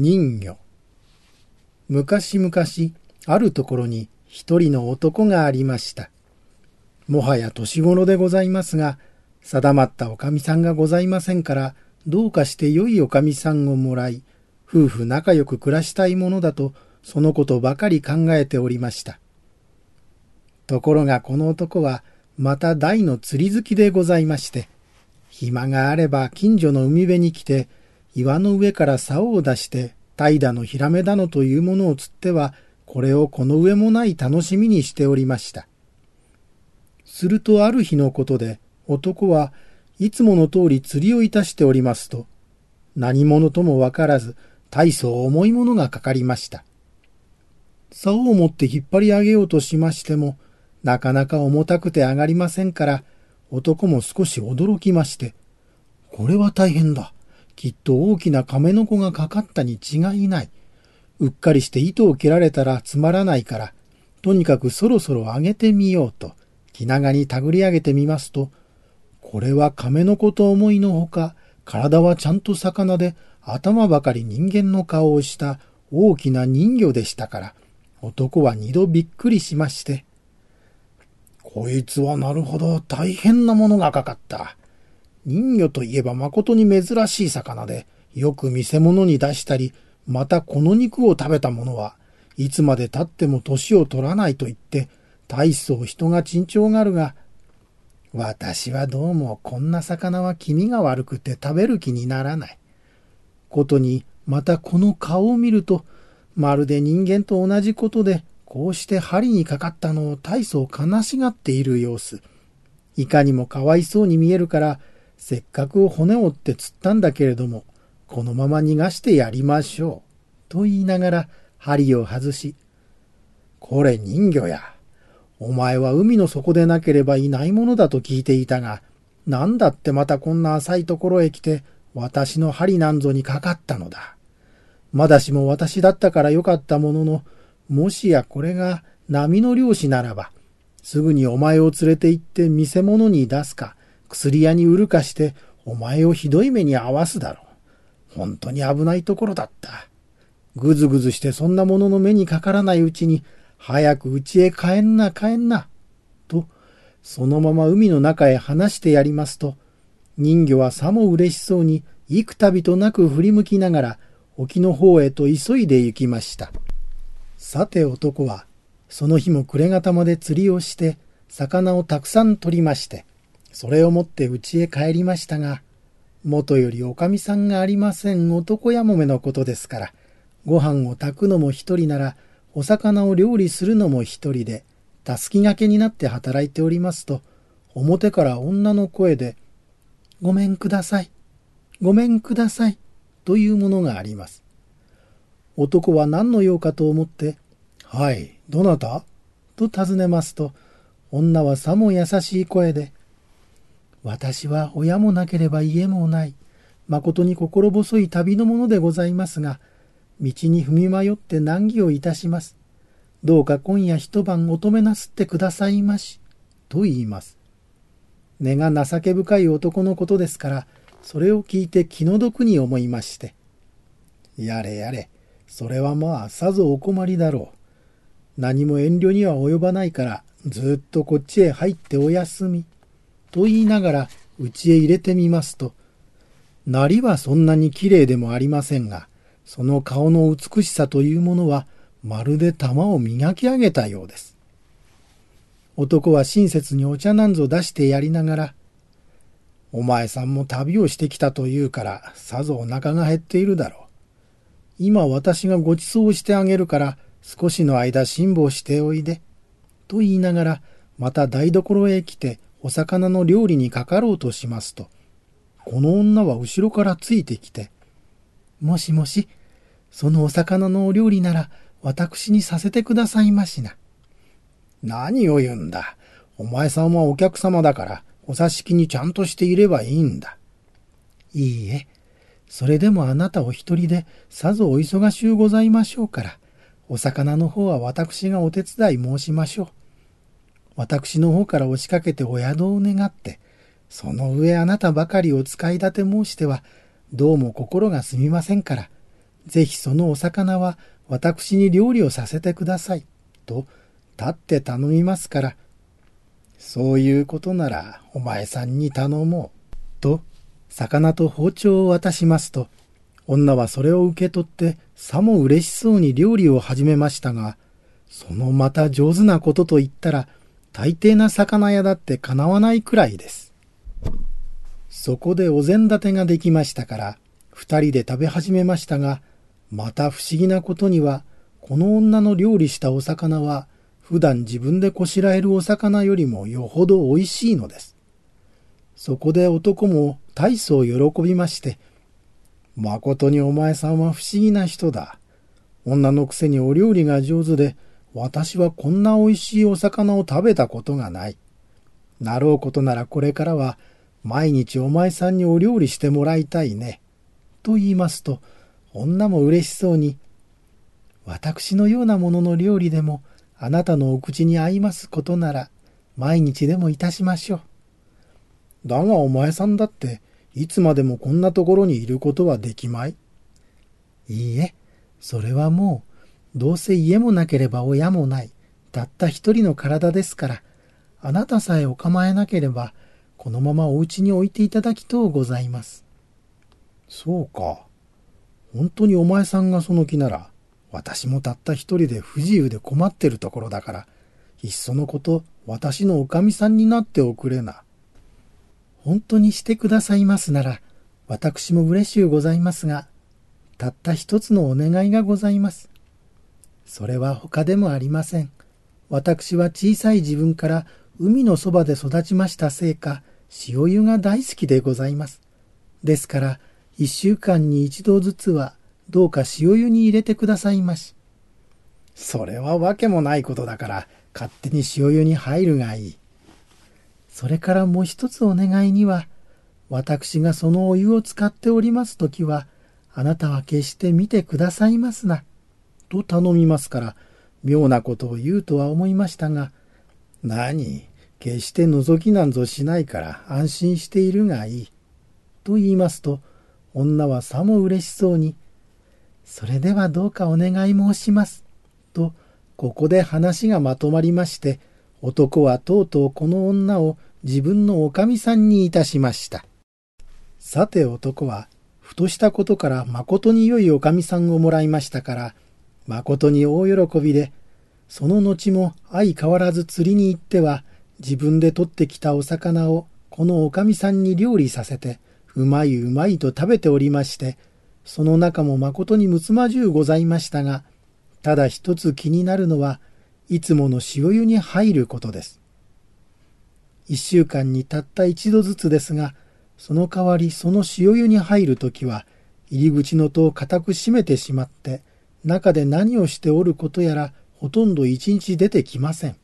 人魚。昔々、あるところに一人の男がありました。もはや年頃でございますが、定まったおかみさんがございませんから、どうかして良いおかみさんをもらい、夫婦仲良く暮らしたいものだと、そのことばかり考えておりました。ところがこの男は、また大の釣り好きでございまして、暇があれば近所の海辺に来て、岩の上から竿を出して、怠惰のヒラメだのというものを釣っては、これをこの上もない楽しみにしておりました。するとある日のことで、男はいつもの通り釣りをいたしておりますと、何者ともわからず、大層重いものがかかりました。竿を持って引っ張り上げようとしましても、なかなか重たくて上がりませんから、男も少し驚きまして、これは大変だ。きっと大きな亀の子がかかったに違いない。うっかりして糸を切られたらつまらないから、とにかくそろそろ上げてみようと、気長に手繰り上げてみますと、これは亀の子と思いのほか、体はちゃんと魚で、頭ばかり人間の顔をした大きな人魚でしたから、男は二度びっくりしまして、こいつはなるほど大変なものがかかった。人魚といえば誠に珍しい魚で、よく見せ物に出したり、またこの肉を食べた者はいつまで経っても年を取らないと言って、大層人が珍重があるが、私はどうもこんな魚は気味が悪くて食べる気にならない。ことに、またこの顔を見ると、まるで人間と同じことで、こうして針にかかったのを大層悲しがっている様子。いかにもかわいそうに見えるから、せっかく骨折って釣ったんだけれども、このまま逃がしてやりましょう。と言いながら針を外し、これ人魚や。お前は海の底でなければいないものだと聞いていたが、なんだってまたこんな浅いところへ来て、私の針なんぞにかかったのだ。まだしも私だったからよかったものの、もしやこれが波の漁師ならば、すぐにお前を連れて行って見せ物に出すか、薬屋に売るかして、お前をひどい目に遭わすだろう。本当に危ないところだった。ぐずぐずしてそんなものの目にかからないうちに、早く家へ帰んな帰んな。と、そのまま海の中へ離してやりますと、人魚はさも嬉しそうに幾度となく振り向きながら沖の方へと急いで行きました。さて男は、その日も暮れ方まで釣りをして、魚をたくさん取りまして、それを持って家へ帰りましたが、元よりおかみさんがありません男やもめのことですから、ご飯を炊くのも一人なら、お魚を料理するのも一人で、たすきがけになって働いておりますと、表から女の声で、ごめんください。ごめんください。というものがあります。男は何の用かと思って、はい、どなた？と尋ねますと、女はさも優しい声で、私は親もなければ家もない、誠に心細い旅のものでございますが、道に踏み迷って難儀をいたします。どうか今夜一晩お止めなすってくださいまし。と言います。根が情け深い男のことですから、それを聞いて気の毒に思いまして。やれやれ、それはまあさぞお困りだろう。何も遠慮には及ばないから、ずっとこっちへ入ってお休み。と言いながら、家へ入れてみますと、なりはそんなに綺麗でもありませんが、その顔の美しさというものは、まるで玉を磨き上げたようです。男は親切にお茶なんぞ出してやりながら、お前さんも旅をしてきたというから、さぞお腹が減っているだろう。今私がご馳走してあげるから、少しの間辛抱しておいで。と言いながら、また台所へ来て、お魚の料理にかかろうとしますと、この女は後ろからついてきて、もしもし、そのお魚のお料理なら、私にさせてくださいましな。何を言うんだ。お前さんはお客様だから、お座敷にちゃんとしていればいいんだ。いいえ、それでもあなたお一人でさぞお忙しゅうございましょうから、お魚の方は私がお手伝い申しましょう。私の方から押しかけてお宿を願って、その上あなたばかりを使い立て申しては、どうも心がすみませんから、ぜひそのお魚は私に料理をさせてください。と、立って頼みますから。そういうことなら、お前さんに頼もう。と、魚と包丁を渡しますと、女はそれを受け取って、さも嬉しそうに料理を始めましたが、そのまた上手なことと言ったら、大抵な魚屋だってかなわないくらいです。そこでお膳立てができましたから、二人で食べ始めましたが、また不思議なことには、この女の料理したお魚は、普段自分でこしらえるお魚よりもよほど美味しいのです。そこで男も大層喜びまして、誠にお前さんは不思議な人だ。女のくせにお料理が上手で、私はこんな美味しいお魚を食べたことがない。なろうことならこれからは毎日お前さんにお料理してもらいたいね。と言いますと、女も嬉しそうに、私のようなものの料理でもあなたのお口に合いますことなら毎日でもいたしましょう。だがお前さんだっていつまでもこんなところにいることはできまいいいえ、それはもう、どうせ家もなければ親もない、たった一人の体ですから、あなたさえお構えなければ、このままお家に置いていただきとうございます。そうか。本当にお前さんがその気なら、私もたった一人で不自由で困ってるところだから、いっそのこと、私のおかみさんになっておくれな。本当にしてくださいますなら、私も嬉しゅうございますが、たった一つのお願いがございます。それは他でもありません。私は小さい自分から海のそばで育ちましたせいか、塩湯が大好きでございます。ですから、一週間に一度ずつは、どうか塩湯に入れてくださいまし。それはわけもないことだから、勝手に塩湯に入るがいい。それからもう一つお願いには、私がそのお湯を使っておりますときは、あなたは決して見てくださいますな。と頼みますから、妙なことを言うとは思いましたが、何決して覗きなんぞしないから安心しているがいい。と言いますと、女はさも嬉しそうに、それではどうかお願い申します。と、ここで話がまとまりまして、男はとうとうこの女を自分のおかみさんにいたしました。さて男は、ふとしたことから誠に良いおかみさんをもらいましたから、誠に大喜びで、その後も相変わらず釣りに行っては、自分で取ってきたお魚をこのおかみさんに料理させて、うまいうまいと食べておりまして、その中も誠にむつまじゅうございましたが、ただ一つ気になるのは、いつもの塩湯に入ることです。一週間にたった一度ずつですが、その代わりその塩湯に入るときは、入り口の戸を固く閉めてしまって、中で何をしておることやら、ほとんど一日出てきません。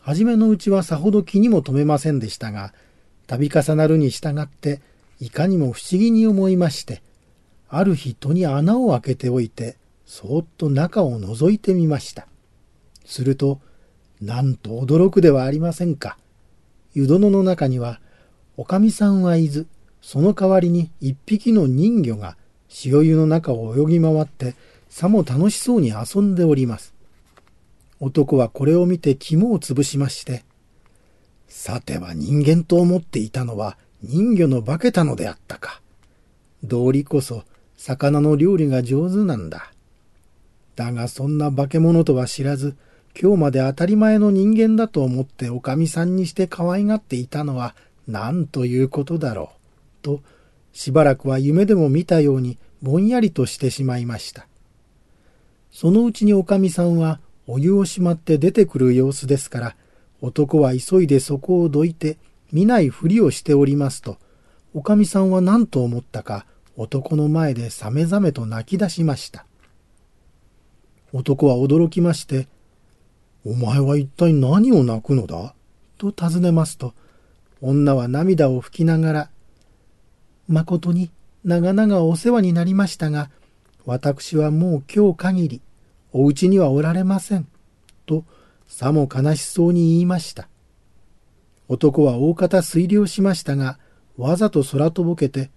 はじめのうちはさほど気にも留めませんでしたが、度重なるに従って、いかにも不思議に思いまして、ある日戸に穴を開けておいて、そっと中を覗いてみました。すると、なんと驚くではありませんか。湯殿の中には、おかみさんはいず、その代わりに一匹の人魚が塩湯の中を泳ぎ回って、さも楽しそうに遊んでおります。男はこれを見て肝を潰しまして、さては人間と思っていたのは人魚の化けたのであったか。道理こそ魚の料理が上手なんだ。だがそんな化け物とは知らず、今日まで当たり前の人間だと思っておかみさんにして可愛がっていたのは何ということだろう。と、しばらくは夢でも見たようにぼんやりとしてしまいました。そのうちにおかみさんはお湯をしまって出てくる様子ですから、男は急いでそこをどいて見ないふりをしておりますと、おかみさんは何と思ったか男の前でさめざめと泣き出しました。男は驚きまして、お前は一体何を泣くのだ？と尋ねますと、女は涙を拭きながら、誠に長々お世話になりましたが、私はもう今日限り、お家にはおられません。と、さも悲しそうに言いました。男は大方推量しましたが、わざと空とぼけて、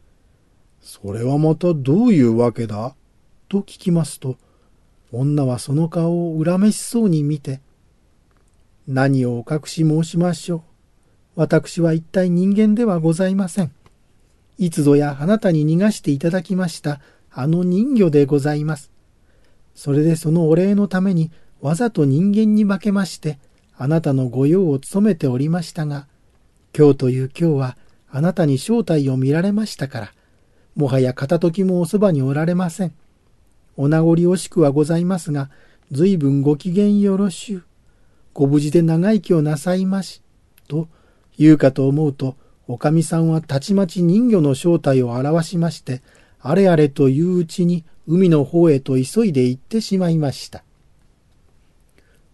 それはまたどういうわけだ？と聞きますと、女はその顔を恨めしそうに見て、何をお隠し申しましょう。私は一体人間ではございません。いつぞやあなたに逃がしていただきましたあの人魚でございます。それでそのお礼のためにわざと人間に化けまして、あなたの御用を務めておりましたが、今日という今日はあなたに正体を見られましたから、もはや片時もおそばにおられません。お名残惜しくはございますが、随分ご機嫌よろしゅう。ご無事で長生きをなさいまし。と言うかと思うと、おかみさんはたちまち人魚の正体を表しまして、あれあれといううちに海の方へと急いで行ってしまいました。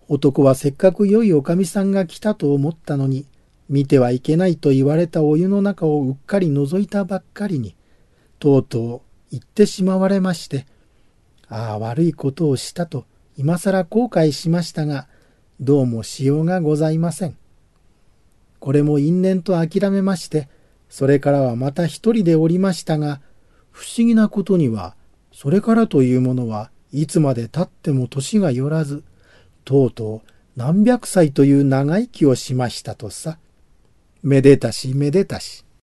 男はせっかく良いおかみさんが来たと思ったのに、見てはいけないと言われたお湯の中をうっかり覗いたばっかりに、とうとう行ってしまわれまして、ああ悪いことをしたと今更後悔しましたが、どうもしようがございません。これも因縁と諦めまして、それからはまた一人でおりましたが、不思議なことには、それからというものはいつまでたっても年がよらず、とうとう何百歳という長生きをしましたとさ。めでたしめでたし。